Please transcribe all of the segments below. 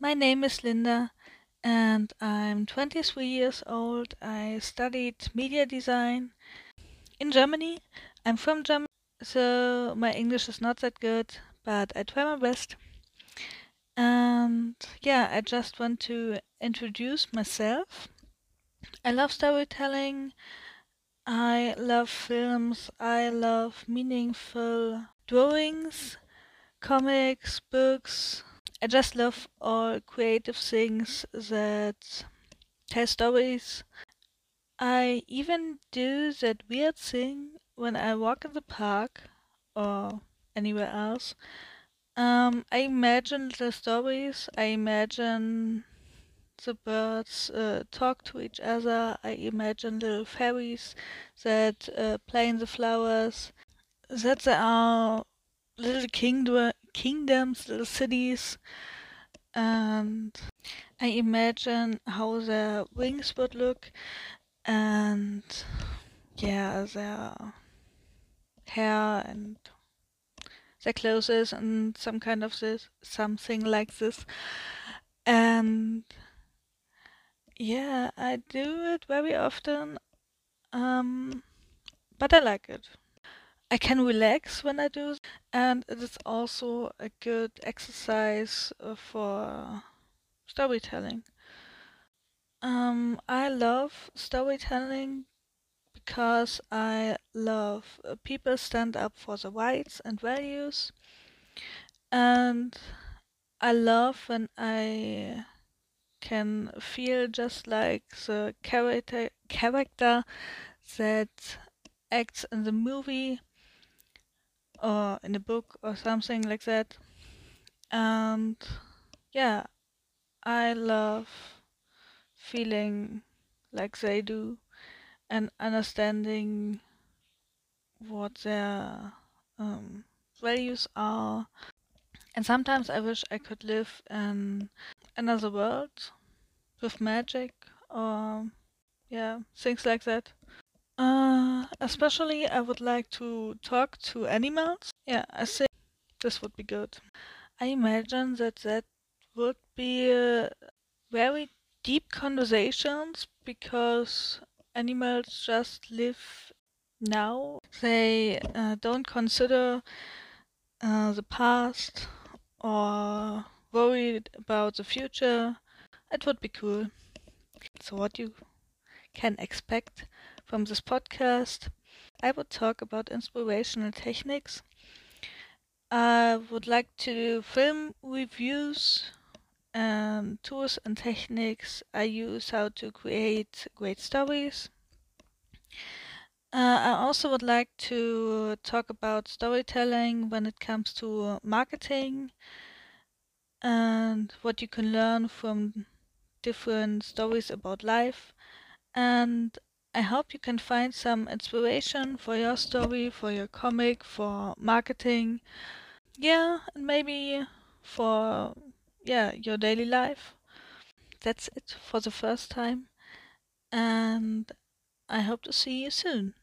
My name is Linda and I'm 23 years old. I studied media design in Germany. I'm from Germany, so my English is not that good, but I try my best. And yeah, I just want to introduce myself. I love storytelling. I love films. I love meaningful drawings, comics, books, I just love all creative things that tell stories. I even do that weird thing when I walk in the park or anywhere else. Um, I imagine the stories. I imagine the birds uh, talk to each other. I imagine little fairies that uh, play in the flowers. That there are little kingdom kingdoms, little cities, and I imagine how their wings would look, and yeah, their hair and their clothes and some kind of this, something like this, and yeah, I do it very often, um, but I like it. I can relax when I do, and it is also a good exercise uh, for storytelling. Um, I love storytelling because I love uh, people stand up for the rights and values, and I love when I can feel just like the character character that acts in the movie or in a book or something like that. And yeah, I love feeling like they do and understanding what their um, values are. And sometimes I wish I could live in another world with magic or yeah, things like that. Uh, especially I would like to talk to animals. Yeah, I think this would be good. I imagine that that would be uh, very deep conversations because animals just live now. They uh, don't consider uh, the past or worried about the future. It would be cool. So what you can expect from this podcast. I would talk about inspirational techniques. I would like to do film reviews and tools and techniques I use how to create great stories. Uh, I also would like to talk about storytelling when it comes to marketing and what you can learn from different stories about life. And I hope you can find some inspiration for your story, for your comic, for marketing. Yeah, and maybe for yeah, your daily life. That's it for the first time. And I hope to see you soon.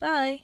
Bye.